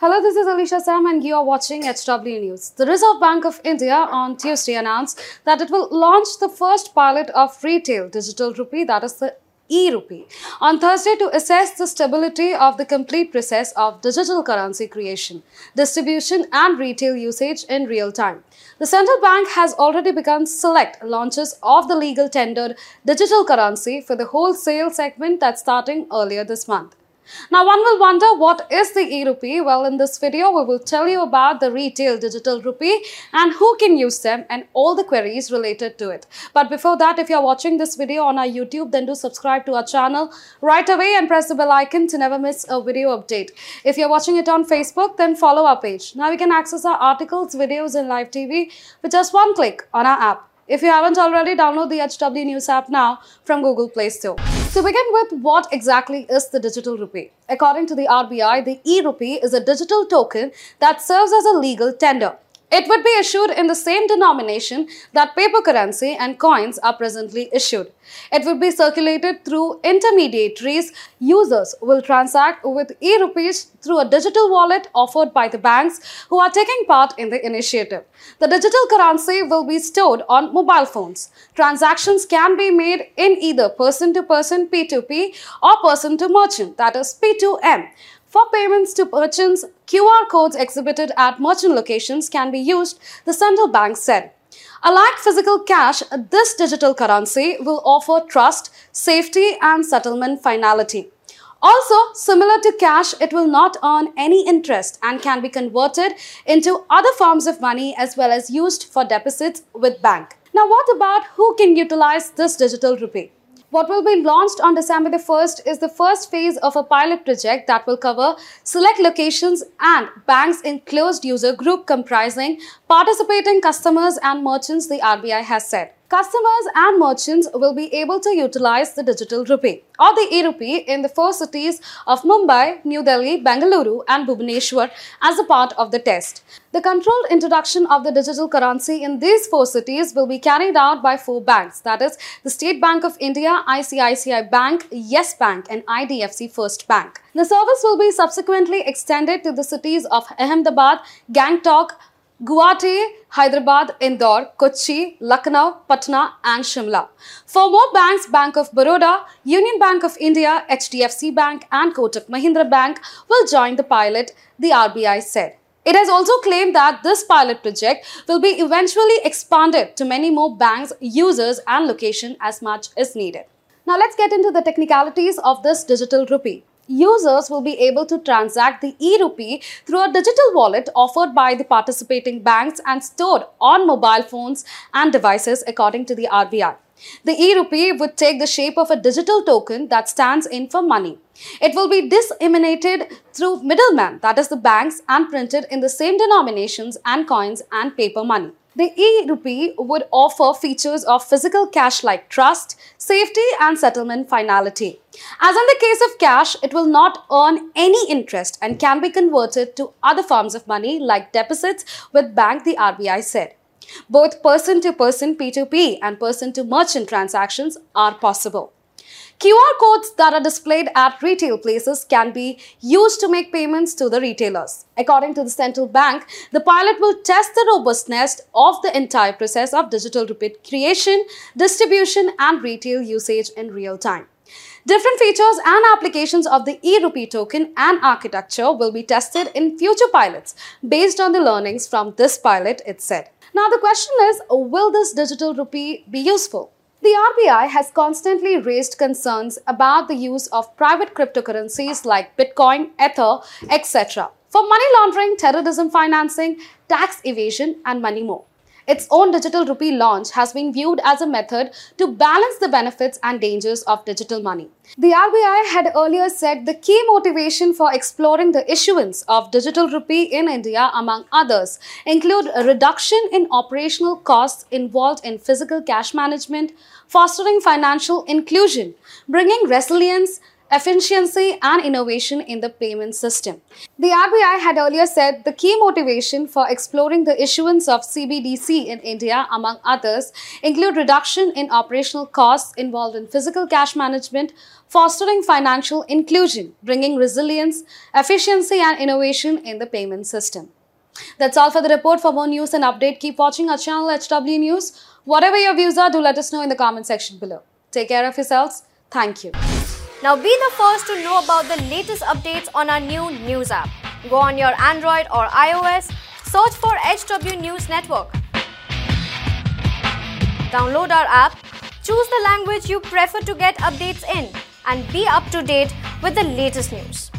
Hello, this is Alicia Sam and you are watching HW News. The Reserve Bank of India on Tuesday announced that it will launch the first pilot of retail digital rupee, that is the e-rupee, on Thursday to assess the stability of the complete process of digital currency creation, distribution and retail usage in real time. The central bank has already begun select launches of the legal tendered digital currency for the wholesale segment that's starting earlier this month. Now, one will wonder what is the e-rupee? Well, in this video, we will tell you about the retail digital rupee and who can use them and all the queries related to it. But before that, if you're watching this video on our YouTube, then do subscribe to our channel right away and press the bell icon to never miss a video update. If you're watching it on Facebook, then follow our page. Now, you can access our articles, videos and live TV with just one click on our app. If you haven't already, download the HW News app now from Google Play Store. To begin with, what exactly is the digital rupee? According to the RBI, the e-rupee is a digital token that serves as a legal tender. It would be issued in the same denomination that paper currency and coins are presently issued. It would be circulated through intermediaries. Users will transact with e-rupees through a digital wallet offered by the banks who are taking part in the initiative. The digital currency will be stored on mobile phones. Transactions can be made in either person-to-person P2P or person-to-merchant that is P2M. For payments to merchants, QR codes exhibited at merchant locations can be used, the central bank said. Unlike physical cash, this digital currency will offer trust, safety, and settlement finality. Also, similar to cash, it will not earn any interest and can be converted into other forms of money as well as used for deposits with bank. Now, what about who can utilize this digital rupee? What will be launched on December the 1st is the first phase of a pilot project that will cover select locations and banks in closed user group comprising participating customers and merchants, the RBI has said. Customers and merchants will be able to utilize the digital rupee or the e-rupee in the four cities of Mumbai, New Delhi, Bengaluru and Bhubaneswar as a part of the test. The controlled introduction of the digital currency in these four cities will be carried out by four banks that is the State Bank of India, ICICI Bank, Yes Bank and IDFC First Bank. The service will be subsequently extended to the cities of Ahmedabad, Gangtok, Guwahati, Hyderabad, Indore, Kochi, Lucknow, Patna and Shimla. For more banks, Bank of Baroda, Union Bank of India, HDFC Bank and Kotak Mahindra Bank will join the pilot, the RBI said. It has also claimed that this pilot project will be eventually expanded to many more banks, users and location as much as needed. Now let's get into the technicalities of this digital rupee users will be able to transact the e-rupee through a digital wallet offered by the participating banks and stored on mobile phones and devices according to the RBI. The e-rupee would take the shape of a digital token that stands in for money. It will be disseminated through middlemen, that is the banks, and printed in the same denominations and coins and paper money. The e-rupee would offer features of physical cash like trust, safety and settlement finality. As in the case of cash, it will not earn any interest and can be converted to other forms of money like deposits with bank, the RBI said. Both person-to-person P2P and person-to-merchant transactions are possible. QR codes that are displayed at retail places can be used to make payments to the retailers. According to the central bank, the pilot will test the robustness of the entire process of digital rupee creation, distribution and retail usage in real time. Different features and applications of the e-rupee token and architecture will be tested in future pilots based on the learnings from this pilot, it said. Now the question is, will this digital rupee be useful? The RBI has constantly raised concerns about the use of private cryptocurrencies like Bitcoin, Ether, etc. for money laundering, terrorism financing, tax evasion and many more. Its own digital rupee launch has been viewed as a method to balance the benefits and dangers of digital money. The RBI had earlier said the key motivation for exploring the issuance of digital rupee in India, among others, include a reduction in operational costs involved in physical cash management, fostering financial inclusion, bringing resilience, efficiency and innovation in the payment system. The RBI had earlier said the key motivation for exploring the issuance of CBDC in India, among others, include reduction in operational costs involved in physical cash management, fostering financial inclusion, bringing resilience, efficiency and innovation in the payment system. That's all for the report. For more news and update, keep watching our channel HW News. Whatever your views are, do let us know in the comment section below. Take care of yourselves. Thank you. Now be the first to know about the latest updates on our new news app. Go on your Android or iOS, search for HW News Network. Download our app, choose the language you prefer to get updates in, and be up to date with the latest news.